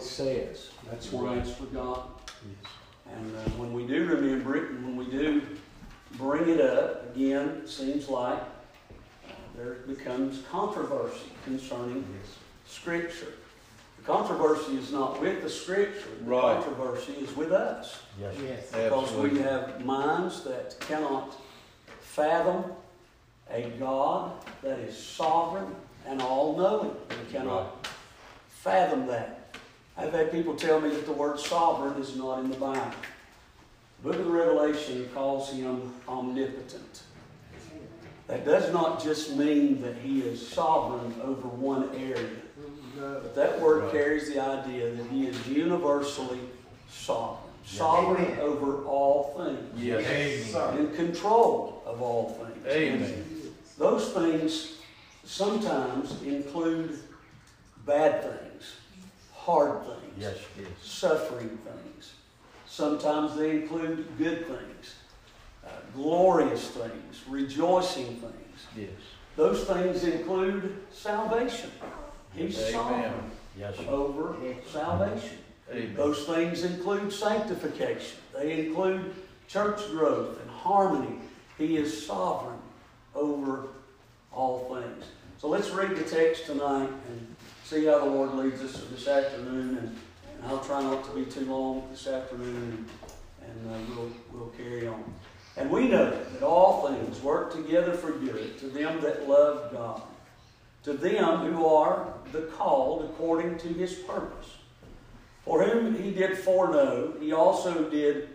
it says. That's why it's forgotten. Yes. And uh, when we do remember it, and when we do bring it up, again, it seems like uh, there becomes controversy concerning Yes. Scripture. The controversy is not with the Scripture. The Right. controversy is with us. Yes. Yes. Because we have minds that cannot fathom a God that is sovereign and all knowing. We cannot fathom that. I've had people tell me that the word sovereign is not in the Bible. The book of the Revelation calls him omnipotent. That does not just mean that he is sovereign over one area. But that word carries the idea that he is universally sovereign. Sovereign Amen. over all things. Yes. Yes. In control of all things. Amen. Those things sometimes include bad things, hard things, Yes. Yes. suffering things. Sometimes they include good things, uh, glorious things, rejoicing things. Yes. Those things include salvation. He's Amen. sovereign Yes. over salvation. Amen. Those things include sanctification. They include church growth and harmony. He is sovereign over all things. So let's read the text tonight and see how the Lord leads us this afternoon. And, and I'll try not to be too long this afternoon, and, and uh, we'll, we'll carry on. And we know that all things work together for good to them that love God, to them who are the called according to his purpose. For whom he did foreknow, he also did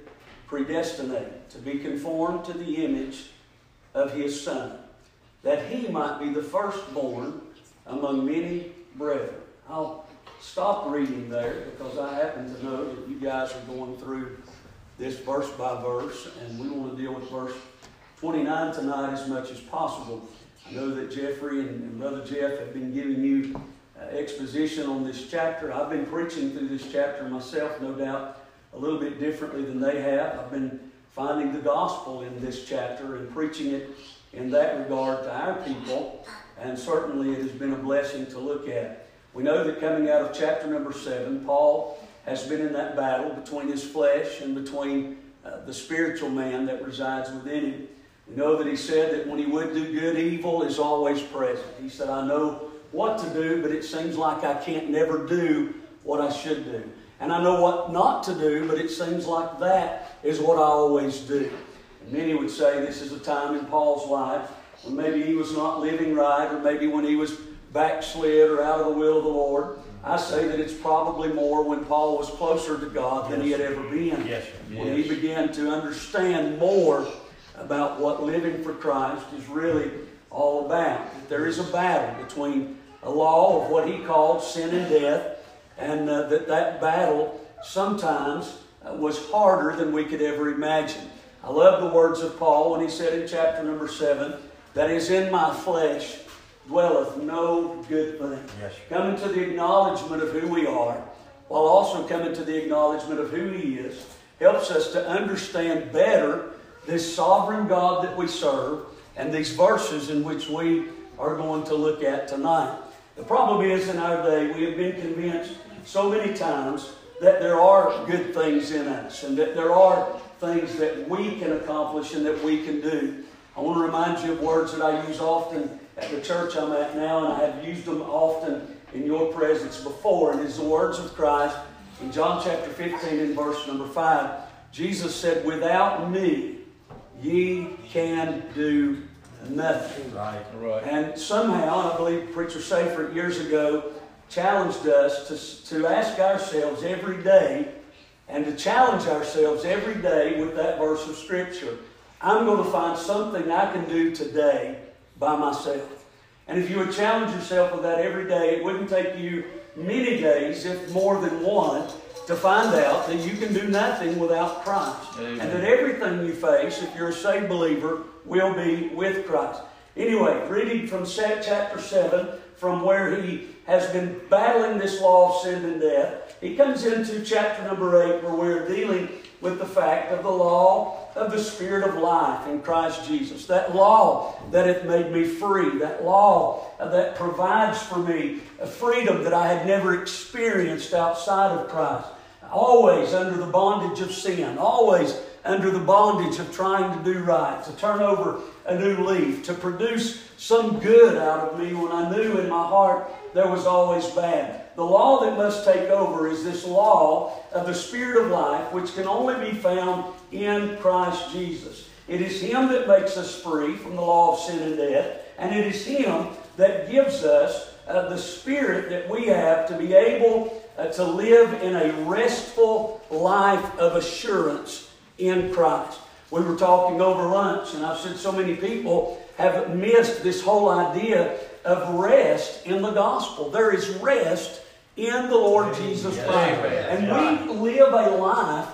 predestinate to be conformed to the image of his Son, that he might be the firstborn among many brethren. I'll stop reading there because I happen to know that you guys are going through this verse by verse, and we want to deal with verse 29 tonight as much as possible. I know that Jeffrey and, and Brother Jeff have been giving you uh, exposition on this chapter. I've been preaching through this chapter myself, no doubt, a little bit differently than they have. I've been finding the gospel in this chapter and preaching it in that regard to our people, and certainly it has been a blessing to look at. We know that coming out of chapter number 7, Paul has been in that battle between his flesh and between uh, the spiritual man that resides within him. We know that he said that when he would do good, evil is always present. He said, I know what to do, but it seems like I can't never do what I should do. And I know what not to do, but it seems like that is what I always do. And many would say this is a time in Paul's life when maybe he was not living right, or maybe when he was backslid or out of the will of the Lord. I say that it's probably more when Paul was closer to God than he had ever been. Yes. When he began to understand more about what living for Christ is really all about. That there is a battle between a law of what he called sin and death, and uh, that that battle sometimes uh, was harder than we could ever imagine. I love the words of Paul when he said in chapter number 7, that is in my flesh dwelleth no good thing. Yes. Coming to the acknowledgement of who we are, while also coming to the acknowledgement of who He is, helps us to understand better this sovereign God that we serve and these verses in which we are going to look at tonight. The problem is in our day, we have been convinced so many times that there are good things in us and that there are things that we can accomplish and that we can do. I want to remind you of words that I use often at the church I'm at now, and I have used them often in your presence before, and it's the words of Christ in John chapter 15 and verse number 5. Jesus said, Without me, ye can do nothing. Right. Right. And somehow, I believe Preacher Safer years ago challenged us to, to ask ourselves every day and to challenge ourselves every day with that verse of Scripture. I'm going to find something I can do today by myself. And if you would challenge yourself with that every day, it wouldn't take you many days, if more than one, to find out that you can do nothing without Christ. Amen. And that everything you face, if you're a saved believer, will be with Christ. Anyway, reading from chapter 7, from where he has been battling this law of sin and death, he comes into chapter number 8, where we're dealing with the fact of the law of the Spirit of life in Christ Jesus. That law that hath made me free. That law that provides for me a freedom that I had never experienced outside of Christ. Always under the bondage of sin. Always under the bondage of trying to do right, to turn over a new leaf, to produce some good out of me when I knew in my heart there was always bad. The law that must take over is this law of the Spirit of life, which can only be found in Christ Jesus. It is Him that makes us free from the law of sin and death, and it is Him that gives us uh, the Spirit that we have to be able uh, to live in a restful life of assurance in Christ. We were talking over lunch, and I've said so many people have missed this whole idea of rest in the gospel. There is rest in the Lord Jesus Christ. And we live a life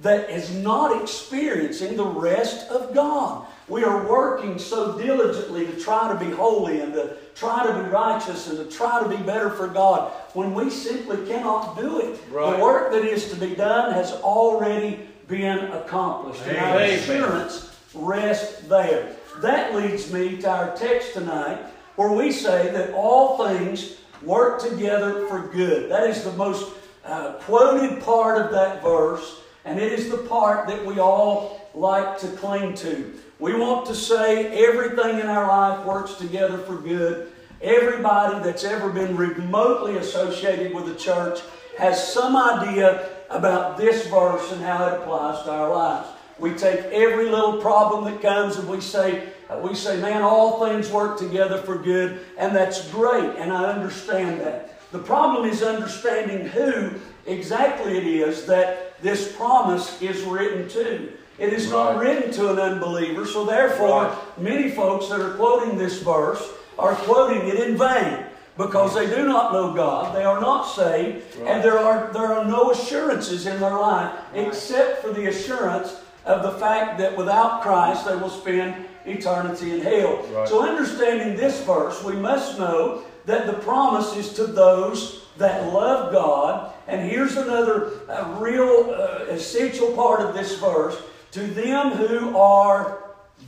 that is not experiencing the rest of God. We are working so diligently to try to be holy and to try to be righteous and to try to be better for God when we simply cannot do it. Right. The work that is to be done has already been accomplished. And our assurance rests there. That leads me to our text tonight where we say that all things work together for good. That is the most uh, quoted part of that verse, and it is the part that we all like to cling to. We want to say everything in our life works together for good. Everybody that's ever been remotely associated with the church has some idea about this verse and how it applies to our lives. We take every little problem that comes and we say, Uh, we say, man, all things work together for good, and that's great, and I understand that. The problem is understanding who exactly it is that this promise is written to. It is right. not written to an unbeliever, so therefore, right. many folks that are quoting this verse are quoting it in vain because they do not know God, they are not saved, right. and there are, there are no assurances in their life except for the assurance of the fact that without Christ they will spend eternity in hell. Right. So, understanding this verse, we must know that the promise is to those that love God. And here's another uh, real uh, essential part of this verse to them who are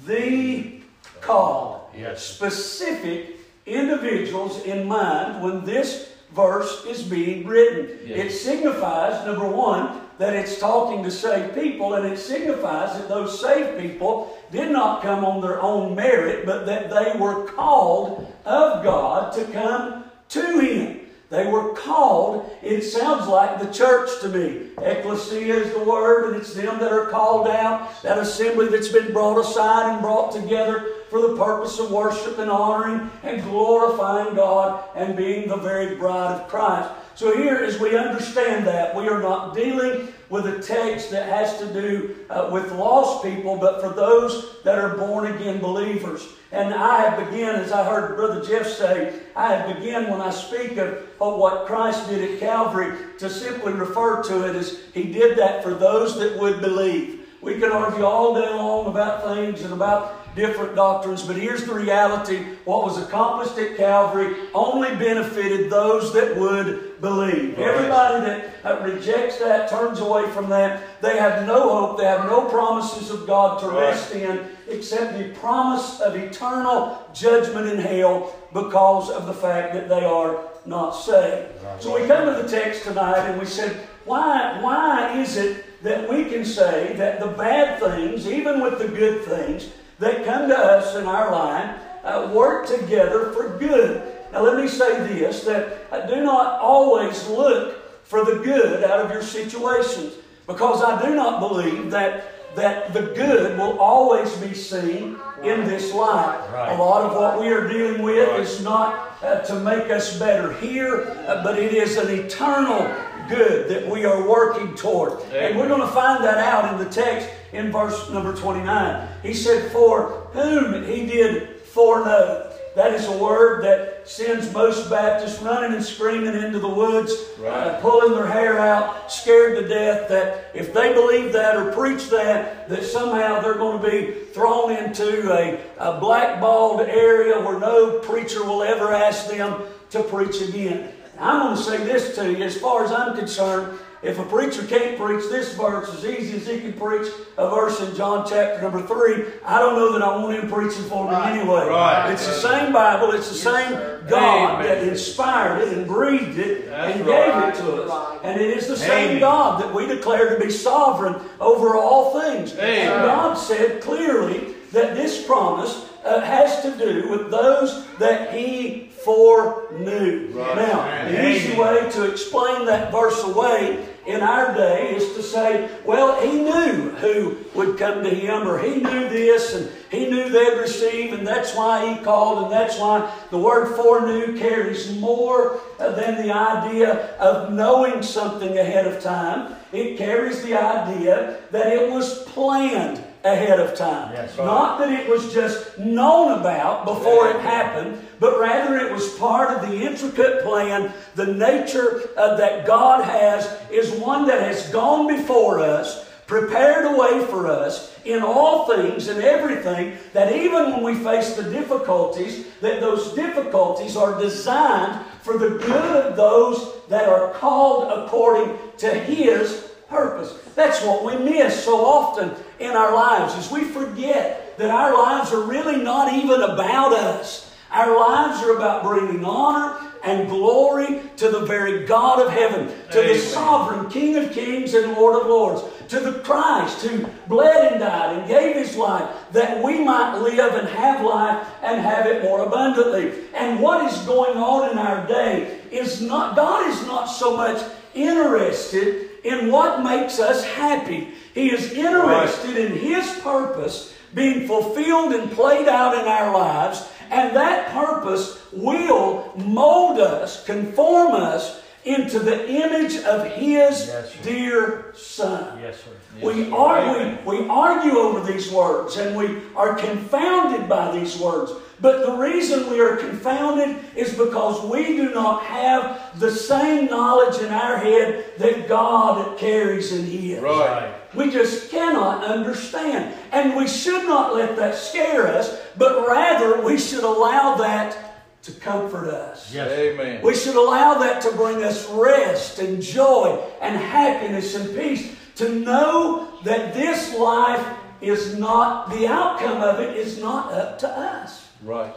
the called. Yes. Specific individuals in mind when this verse is being written. Yes. It signifies, number one, that it's talking to saved people, and it signifies that those saved people did not come on their own merit, but that they were called of God to come to Him. They were called. It sounds like the church to me. Ecclesia is the word, and it's them that are called out, that assembly that's been brought aside and brought together for the purpose of worship and honoring and glorifying God and being the very bride of Christ. So, here, as we understand that, we are not dealing with a text that has to do uh, with lost people, but for those that are born again believers. And I have begun, as I heard Brother Jeff say, I have begun when I speak of, of what Christ did at Calvary to simply refer to it as He did that for those that would believe. We can argue all day long about things and about different doctrines, but here's the reality what was accomplished at Calvary only benefited those that would believe. Right. Everybody that rejects that, turns away from that, they have no hope, they have no promises of God to right. rest in except the promise of eternal judgment in hell because of the fact that they are not saved. Right. So we come to the text tonight and we said, why, why is it that we can say that the bad things, even with the good things, that come to us in our line uh, work together for good. Now, let me say this that uh, do not always look for the good out of your situations because I do not believe that that the good will always be seen in this life. Right. A lot of what we are dealing with right. is not uh, to make us better here, uh, but it is an eternal good that we are working toward. Amen. And we're going to find that out in the text in verse number 29. He said, For whom he did foreknow. That is a word that sends most Baptists running and screaming into the woods, right. uh, pulling their hair out, scared to death that if they believe that or preach that, that somehow they're going to be thrown into a, a blackballed area where no preacher will ever ask them to preach again. I'm going to say this to you. As far as I'm concerned, if a preacher can't preach this verse as easy as he can preach a verse in John chapter number 3, I don't know that I want him preaching for me Right. anyway. Right. It's the same Bible, it's the Yes, same sir. God Amen. that inspired it and breathed it That's and right. gave it to us. Right. And it is the same God that we declare to be sovereign over all things. Amen. And God said clearly that this promise uh, has to do with those that He foreknew. Right. Now, Amen. the easy way to explain that verse away in our day is to say, well, He knew who would come to Him, or He knew this, and He knew they'd receive, and that's why He called, and that's why the word foreknew carries more uh, than the idea of knowing something ahead of time. It carries the idea that it was planned ahead of time. Yes, right. Not that it was just known about before it happened, but rather it was part of the intricate plan. The nature uh, that God has is one that has gone before us, prepared a way for us in all things and everything, that even when we face the difficulties, that those difficulties are designed for the good of those that are called according to His purpose. That's what we miss so often in our lives is we forget that our lives are really not even about us. Our lives are about bringing honor and glory to the very God of heaven, to the sovereign King of kings and Lord of lords, to the Christ who bled and died and gave his life that we might live and have life and have it more abundantly. And what is going on in our day is not, God is not so much interested in what makes us happy. He is interested in His purpose being fulfilled and played out in our lives, and that purpose will mold us, conform us into the image of His Yes, dear Son. Yes, sir. We, Yes, are, Amen. we, we argue over these words and we are confounded by these words. But the reason we are confounded is because we do not have the same knowledge in our head that God carries in His. Right. We just cannot understand. And we should not let that scare us, but rather we should allow that to comfort us. Yes. Amen. We should allow that to bring us rest and joy and happiness and peace. To know that this life is not, the outcome of it is not up to us. Right.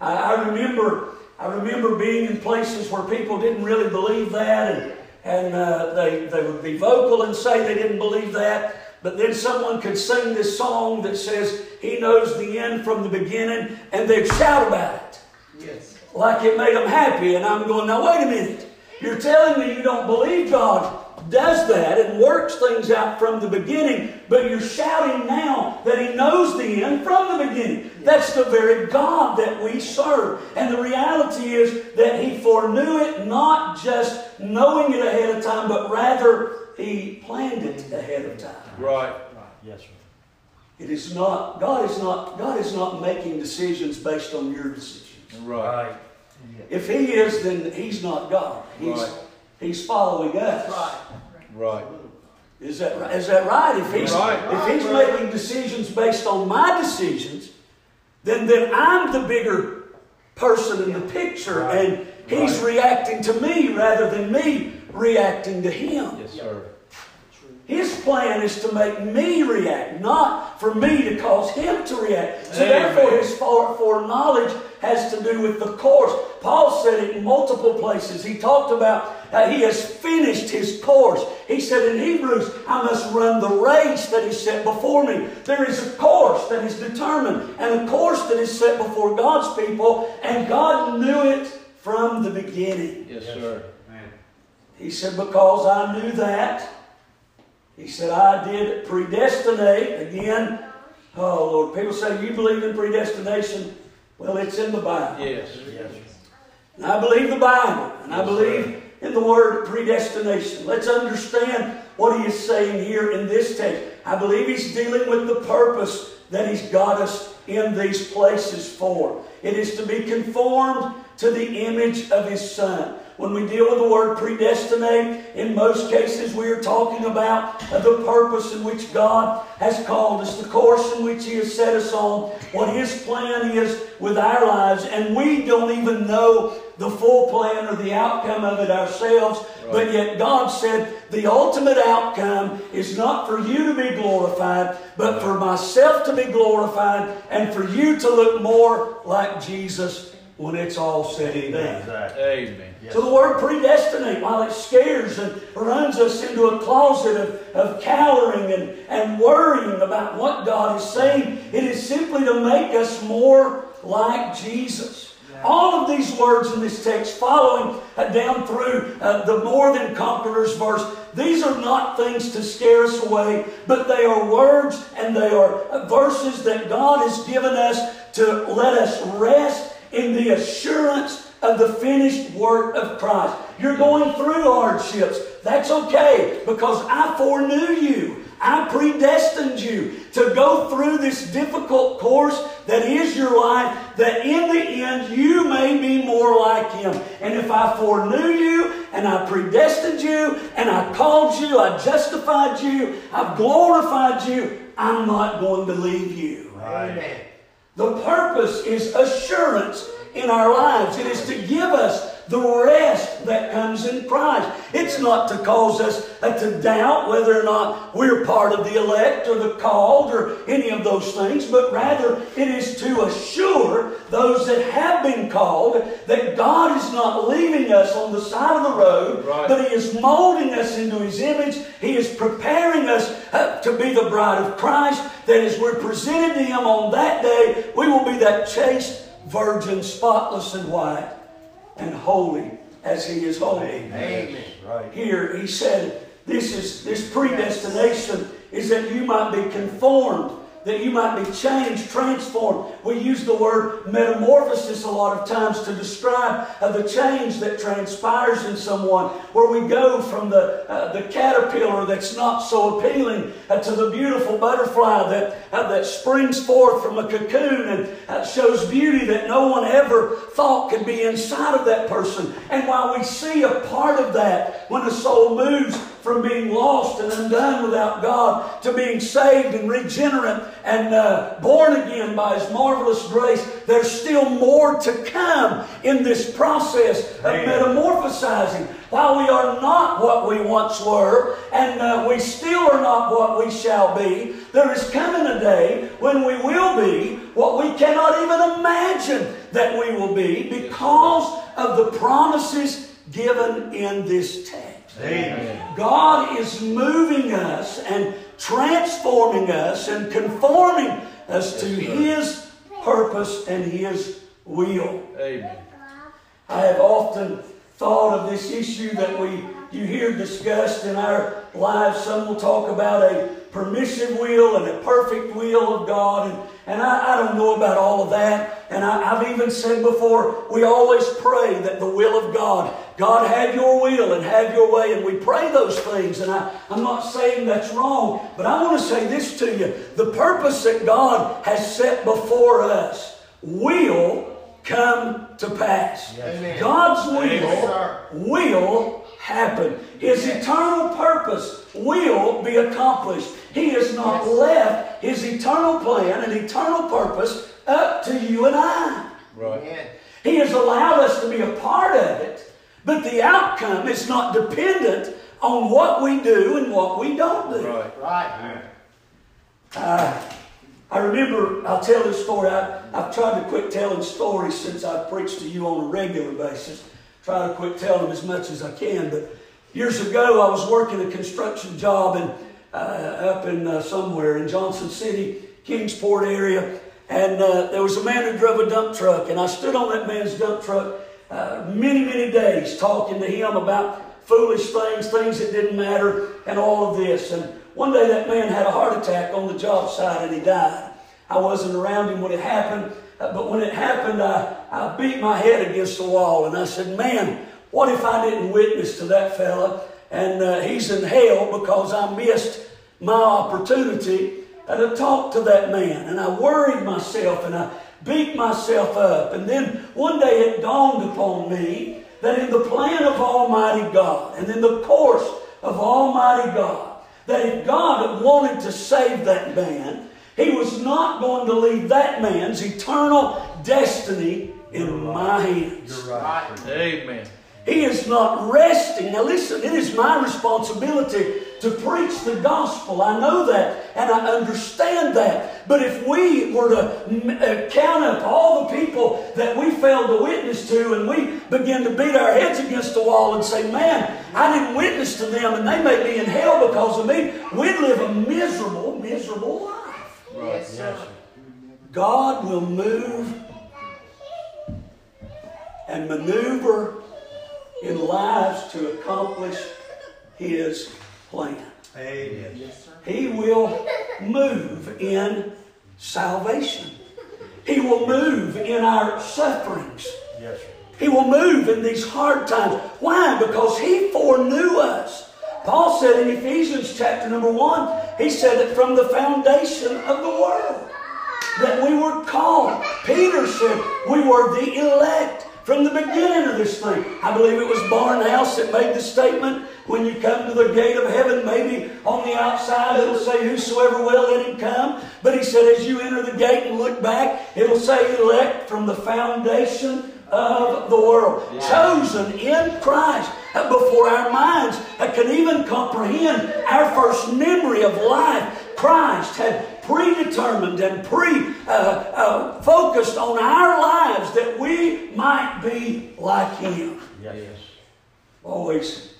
I, I remember, I remember being in places where people didn't really believe that, and, and uh, they, they would be vocal and say they didn't believe that. But then someone could sing this song that says, He knows the end from the beginning, and they'd shout about it Yes. like it made them happy. And I'm going, now wait a minute. You're telling me you don't believe God does that and works things out from the beginning, but you're shouting now that He knows the end from the beginning. That's the very God that we serve. And the reality is that He foreknew it, not just knowing it ahead of time, but rather He planned it ahead of time. Right. Right. Yes, sir. It is not, God is not, God is not making decisions based on your decisions. Right. Right. If he is, then he's not God. He's, Right. He's following us. Right. Right. Is that right? Is that right? If he's, Right. if he's making decisions based on my decisions, then, then I'm the bigger person in the picture, Right. and he's reacting to me rather than me reacting to him. Yes, sir. His plan is to make me react, not for me to cause him to react. So Amen. therefore, his fore- foreknowledge has to do with the course. Paul said it in multiple places. He talked about uh, he has finished his course. He said in Hebrews, I must run the race that is set before me. There is a course that is determined and a course that is set before God's people, and God knew it from the beginning. Yes, sir. He said, Because I knew that. He said, I did predestinate. Again, oh Lord, people say, You believe in predestination? Well, it's in the Bible. Yes. Yes. And I believe the Bible. And I Yes, believe in the word predestination. Let's understand what he is saying here in this text. I believe he's dealing with the purpose that he's got us in these places for. It is to be conformed to the image of his Son. when we deal with the word predestinate, in most cases we are talking about the purpose in which God has called us, the course in which He has set us on, what His plan is with our lives, and we don't even know the full plan or the outcome of it ourselves. Right. But yet God said the ultimate outcome is not for you to be glorified, but for myself to be glorified and for you to look more like Jesus when it's all said and done. Amen. So the word predestinate, while it scares and runs us into a closet of, of cowering and, and worrying about what God is saying, it is simply to make us more like Jesus. All of these words in this text, following uh, down through uh, the more than conquerors verse, these are not things to scare us away, but they are words and they are uh, verses that God has given us to let us rest in the assurance of the finished work of Christ. You're going through hardships. That's okay because I foreknew you. I predestined you to go through this difficult course that is your life, that in the end you may be more like Him. And if I foreknew you, and I predestined you, and I called you, I justified you, I've glorified you, I'm not going to leave you. Amen. The purpose is assurance in our lives. It is to give us the rest that comes in Christ. It's not to cause us uh, to doubt whether or not we're part of the elect or the called or any of those things, but rather it is to assure those that have been called that God is not leaving us on the side of the road, right. but He is molding us into His image. He is preparing us uh, to be the bride of Christ, that as we're presented to Him on that day, we will be that chaste virgin, spotless and white and holy as he is holy. Amen. Right. Here he said, this is this predestination is that you might be conformed that you might be changed, transformed. We use the word metamorphosis a lot of times to describe uh, the change that transpires in someone, where we go from the, uh, the caterpillar that's not so appealing uh, to the beautiful butterfly that, uh, that springs forth from a cocoon and uh, shows beauty that no one ever thought could be inside of that person. And while we see a part of that when the soul moves from being lost and undone without God to being saved and regenerate and uh, born again by His marvelous grace. There's still more to come in this process of metamorphosizing. While we are not what we once were, and uh, we still are not what we shall be, there is coming a day when we will be what we cannot even imagine that we will be because of the promises given in this text. Amen. God is moving us and transforming us and conforming us to His purpose and His will. Amen. I have often thought of this issue that we you hear discussed in our lives. Some will talk about a permissive will and a perfect will of God. And, and I, I don't know about all of that. And I, I've even said before, we always pray that the will of God God, have your will and have your way. And we pray those things. And I, I'm not saying that's wrong, but I want to say this to you. The purpose that God has set before us will come to pass. Yes. God's will yes, will happen. His eternal purpose will be accomplished. He has not yes. left His eternal plan and eternal purpose up to you and I. Right. He has allowed us to be a part of it. But the outcome is not dependent on what we do and what we don't do. Right. Right. Uh, I remember, I'll tell this story. I, I've tried to quit telling stories since I've preached to you on a regular basis. Try to quit telling them as much as I can. But years ago, I was working a construction job in, uh, up in uh, somewhere in Johnson City, Kingsport area. And uh, there was a man who drove a dump truck. And I stood on that man's dump truck uh, many, many days talking to him about foolish things, things that didn't matter, and all of this. And one day that man had a heart attack on the job site and he died. I wasn't around him when it happened, uh, but when it happened, I, I beat my head against the wall and I said, Man, what if I didn't witness to that fella and uh, he's in hell because I missed my opportunity to talk to that man? And I worried myself and I beat myself up. And then one day it dawned upon me that in the plan of Almighty God and in the course of Almighty God, that if God had wanted to save that man, He was not going to leave that man's eternal destiny in my hands. You're right. Amen. He is not resting. Now, listen, it is my responsibility to preach the gospel. I know that and I understand that. But if we were to uh, count up all the people that we failed to witness to and we begin to beat our heads against the wall and say, man, I didn't witness to them and they may be in hell because of me, we'd live a miserable, miserable life. Right. Yes, sir. God will move and maneuver in lives to accomplish His plan. Amen. Yes, sir. He will move in salvation. He will move in our sufferings. Yes, sir. He will move in these hard times. Why? Because He foreknew us. Paul said in Ephesians chapter number one, he said that from the foundation of the world that we were called. Peter said we were the elect from the beginning of this thing. I believe it was Barnhouse that made the statement when you come to the gate of heaven, maybe on the outside it'll say, Whosoever will, let him come. But he said, as you enter the gate and look back, it'll say, Elect from the foundation of the world. Chosen in Christ before our minds can even comprehend our first memory of life. Christ had predetermined and pre uh, uh, focused on our lives that we might be like Him. Yes. Always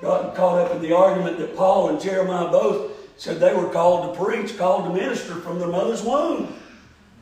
gotten caught up in the argument that Paul and Jeremiah both said they were called to preach, called to minister from their mother's womb.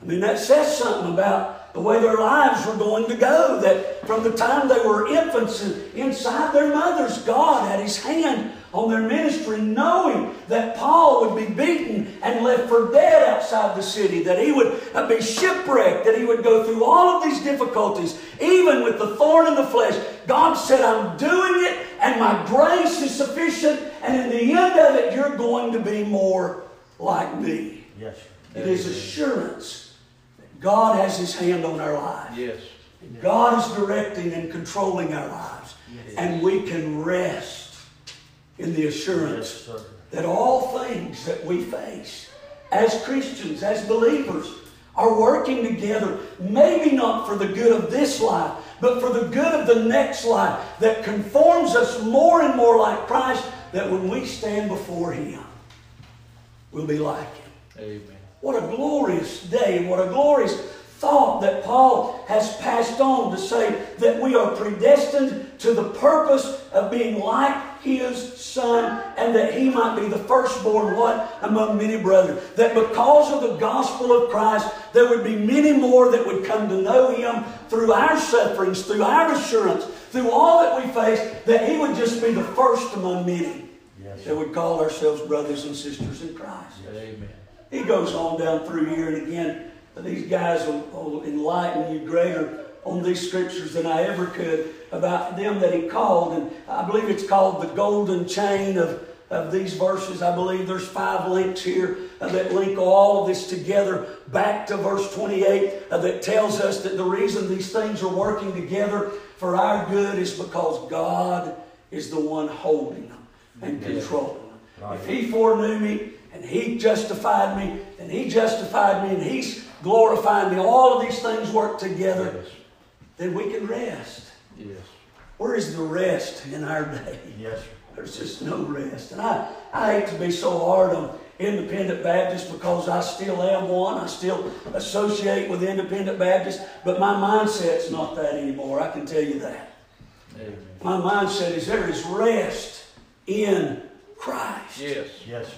I mean, that says something about the way their lives were going to go. That from the time they were infants and inside their mothers, God had His hand on their ministry, knowing that Paul would be beaten and left for dead outside the city, that he would uh, be shipwrecked, that he would go through all of these difficulties, even with the thorn in the flesh. God said, I'm doing it, and my grace is sufficient, and in the end of it, you're going to be more like me. Yes. It is assurance God has His hand on our lives. Yes. God is directing and controlling our lives. And we can rest in the assurance sir. that all things that we face as Christians, as believers, are working together, maybe not for the good of this life, but for the good of the next life that conforms us more and more like Christ, that when we stand before Him, we'll be like Him. Amen. What a glorious day, what a glorious thought that Paul has passed on to say that we are predestined to the purpose of being like his son and that he might be the firstborn what among many brethren that because of the gospel of Christ there would be many more that would come to know him through our sufferings through our assurance through all that we face that he would just be the first among many Yes. that would call ourselves brothers and sisters in Christ Amen. He goes on down through here, and again, these guys will, will enlighten you greater on these scriptures than I ever could about them that he called. And I believe it's called the golden chain of, of these verses. I believe there's five links here uh, that link all of this together back to verse 28 uh, that tells us that the reason these things are working together for our good is because God is the one holding them and controlling them. If he foreknew me and he justified me and he justified me and he's glorifying me, all of these things work together, Yes. then we can rest. Yes. Where is the rest in our day? Yes. sir. There's just no rest. And I, I hate to be so hard on independent Baptists because I still am one. I still associate with independent Baptists, but my mindset's not that anymore. I can tell you that. Amen. My mindset is there is rest in Christ. Yes. Yes, sir.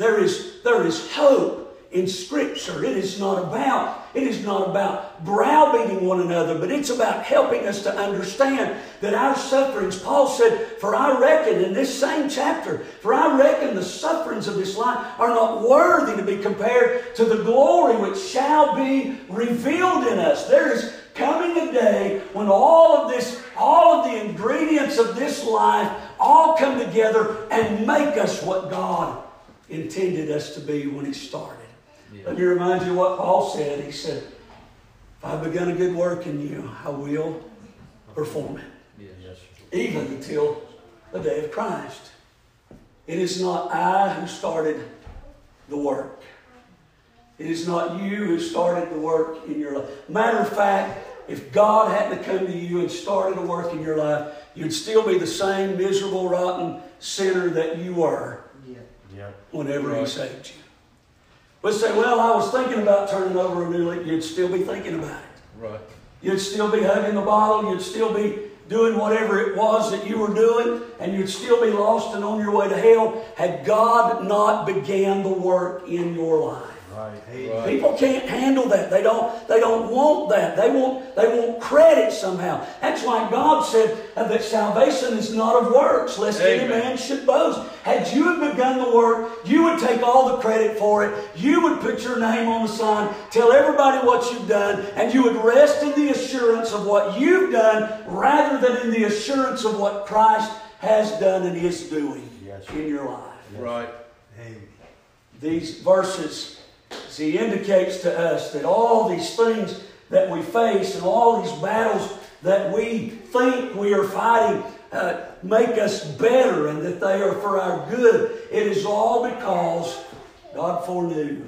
There is, there is hope in Scripture. It is not about, it is not about browbeating one another, but it's about helping us to understand that our sufferings, Paul said, for I reckon in this same chapter, for I reckon the sufferings of this life are not worthy to be compared to the glory which shall be revealed in us. There is coming a day when all of this, all of the ingredients of this life all come together and make us what God intended us to be when He started. Let me remind you what Paul said. He said, If I've begun a good work in you, I will perform it. Yes, even until the day of Christ. It is not I who started the work. It is not you who started the work in your life. Matter of fact, if God hadn't come to you and started a work in your life, you'd still be the same miserable, rotten sinner that you were Yeah. whenever He saved you. But say, well, I was thinking about turning over a new leaf. You'd still be thinking about it. Right. You'd still be hugging the bottle. You'd still be doing whatever it was that you were doing, and you'd still be lost and on your way to hell had God not began the work in your life. Right. Right. People can't handle that. They don't. They don't want that. They want. They want credit somehow. That's why God said that salvation is not of works, lest any man should boast. Had you have begun the work, you would take all the credit for it. You would put your name on the sign, tell everybody what you've done, and you would rest in the assurance of what you've done, rather than in the assurance of what Christ has done and is doing Yes. in your life Right. these verses as he indicates to us that all these things that we face and all these battles that we think we are fighting uh, make us better and that they are for our good. It is all because God foreknew.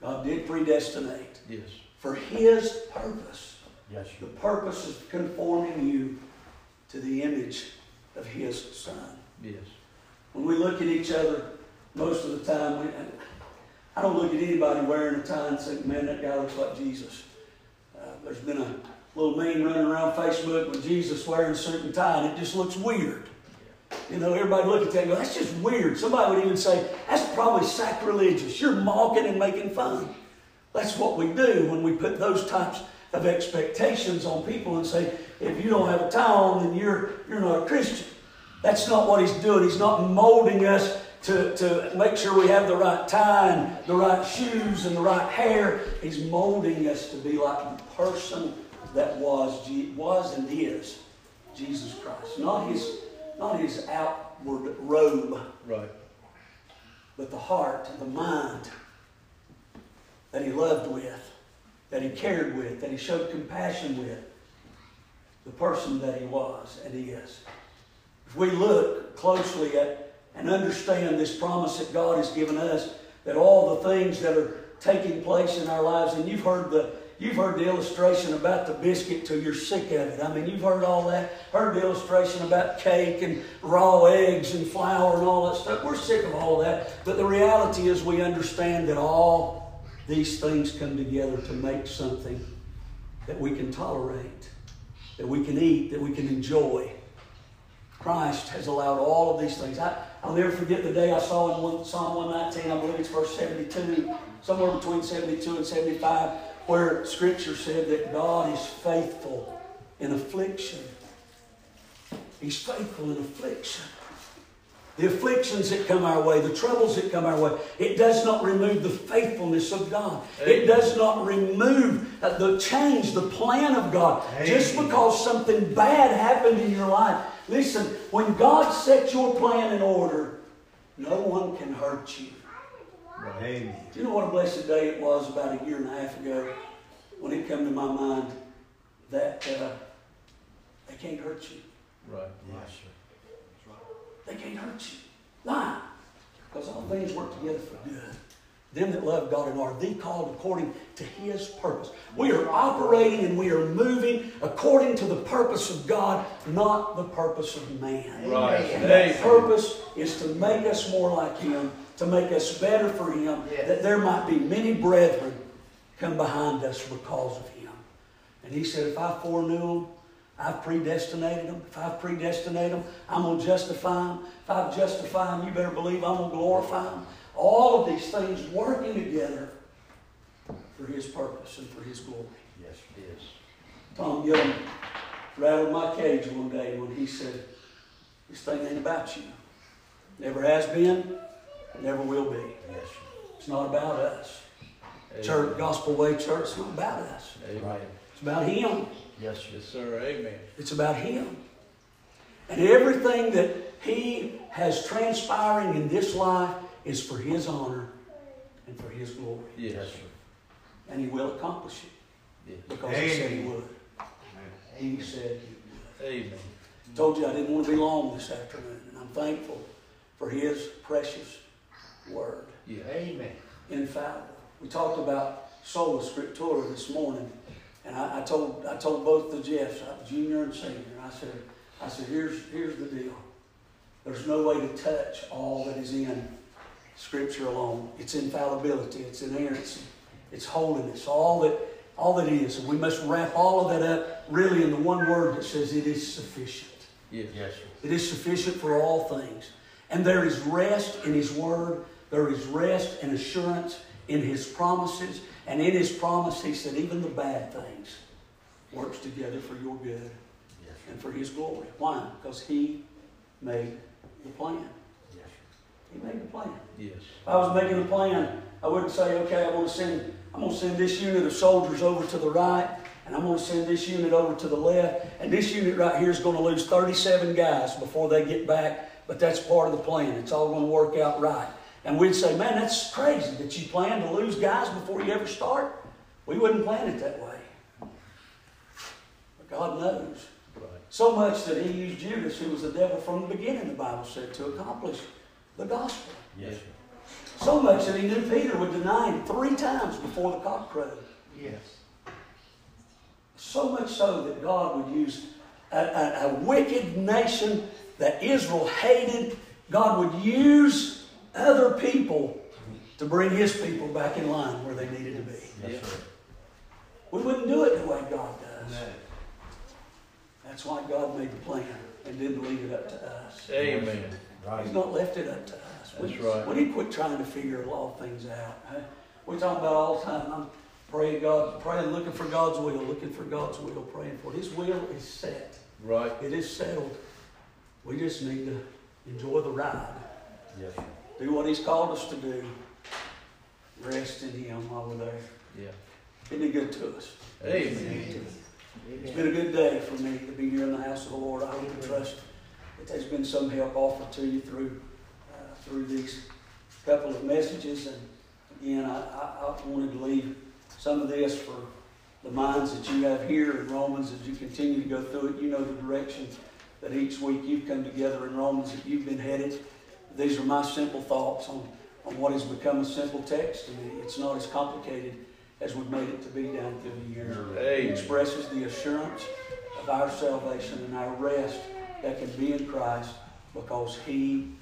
God did predestinate Yes. for His purpose. Yes. The purpose is conforming you to the image of His Son. Yes. When we look at each other, most of the time, we, I don't look at anybody wearing a tie and think, man, that guy looks like Jesus. Uh, there's been a little meme running around Facebook with Jesus wearing a suit and tie, and it just looks weird. You know, everybody look at that and go, that's just weird. Somebody would even say, that's probably sacrilegious. You're mocking and making fun. That's what we do when we put those types of expectations on people and say, if you don't have a tie on, then you're, you're not a Christian. That's not what he's doing. He's not molding us to, to make sure we have the right tie and the right shoes and the right hair. He's molding us to be like the person that was, was and is Jesus Christ. Not his, not his outward robe, Right. but the heart and the mind that he loved with, that he cared with, that he showed compassion with. The person that he was and he is. If we look closely at and understand this promise that God has given us, that all the things that are taking place in our lives, and you've heard the you've heard the illustration about the biscuit till you're sick of it. I mean, you've heard all that. Heard the illustration about cake and raw eggs and flour and all that stuff. We're sick of all that. But the reality is we understand that all these things come together to make something that we can tolerate, that we can eat, that we can enjoy. Christ has allowed all of these things. I, I'll never forget the day I saw in one, Psalm 119, I believe it's verse 72, somewhere between 72 and 75, where Scripture said that God is faithful in affliction. He's faithful in affliction. The afflictions that come our way, the troubles that come our way, it does not remove the faithfulness of God. It does not remove uh, the change, the plan of God. Just because something bad happened in your life. Listen, when God sets your plan in order, no one can hurt you. Amen. Do you know what a blessed day it was about a year and a half ago when it came to my mind that uh, they can't hurt you? Right. Yes, sir. They can't hurt you. Why? Because all things work together for good. Them that love God and are the called according to His purpose. We are operating and we are moving according to the purpose of God, not the purpose of man. Right. And that purpose is to make us more like Him, to make us better for Him, Yes. that there might be many brethren come behind us because of Him. And He said, if I foreknew them, I've predestinated them. If I've predestinated them, I'm going to justify them. If I've justified them, you better believe I'm going to glorify them. All of these things working together for His purpose and for His glory. Yes. it is. Tom Gillum rattled my cage one day when he said, This thing ain't about you. Never has been, never will be. Yes. It's not about us. Amen. Church, Gospel Way Church, it's not about us. Amen. It's about Him. Yes. Yes, sir. Amen. It's about Him. And everything that He has transpiring in this life is for His honor and for His glory. Yes. Yes, sir. And He will accomplish it Yes. because He said He would. Amen. would. He said He would. Amen. Told you I didn't want to be long this afternoon, and I'm thankful for His precious Word. Yes. Amen. infallible. We talked about sola scriptura this morning, and I, I told I told both the Jeffs, junior and senior, I said I said here's here's the deal. There's no way to touch all that is in Scripture alone. It's infallibility, it's inerrancy, it's holiness, all that all that is, and we must wrap all of that up really in the one word that says it is sufficient. Yes. Yes, sir. It is sufficient for all things. And there is rest in His Word. There is rest and assurance in His promises. And in His promise, He said, even the bad things works together for your good Yes, and for His glory. Why? Because He made the plan. He made the plan. Yes. If I was making a plan, I wouldn't say, okay, I'm going to send, I'm going to send this unit of soldiers over to the right, and I'm going to send this unit over to the left, and this unit right here is going to lose 37 guys before they get back, but that's part of the plan. It's all going to work out right. And we'd say, man, that's crazy that you plan to lose guys before you ever start. We wouldn't plan it that way. But God knows. Right. So much that He used Judas, who was the devil from the beginning, the Bible said, to accomplish the gospel. Yes, So much that he knew Peter would deny him three times before the cock crowed. Yes. So much so that God would use a, a, a wicked nation that Israel hated. God would use other people to bring his people back in line where they needed to be. Yes, sir. We wouldn't do it the way God does. No. That's why God made the plan and didn't leave it up to us. Amen. Right. He's not left it up to us. We- That's right. We need to quit trying to figure a lot of things out. We talk about all the time. I'm praying God, praying, looking for God's will, looking for God's will, praying for it. His will is set. Right. It is settled. We just need to enjoy the ride. Yes. Do what He's called us to do. Rest in Him while we're there. Yeah. Isn't He good to us? Amen. It's been a good day for me to be here in the house of the Lord. I hope and trust that there's been some help offered to you through uh, through these couple of messages. And again, I, I, I wanted to leave some of this for the minds that you have here in Romans as you continue to go through it. You know the direction that each week you've come together in Romans that you've been headed. These are my simple thoughts on, on what has become a simple text me. It's not as complicated as we've made it to be down through the years. It expresses the assurance of our salvation and our rest that can be in Christ because He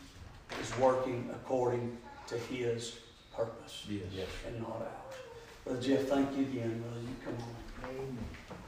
is working according to His purpose Yes. Yes. and not ours. Brother Jeff, thank you again. Brother, you come on. Amen.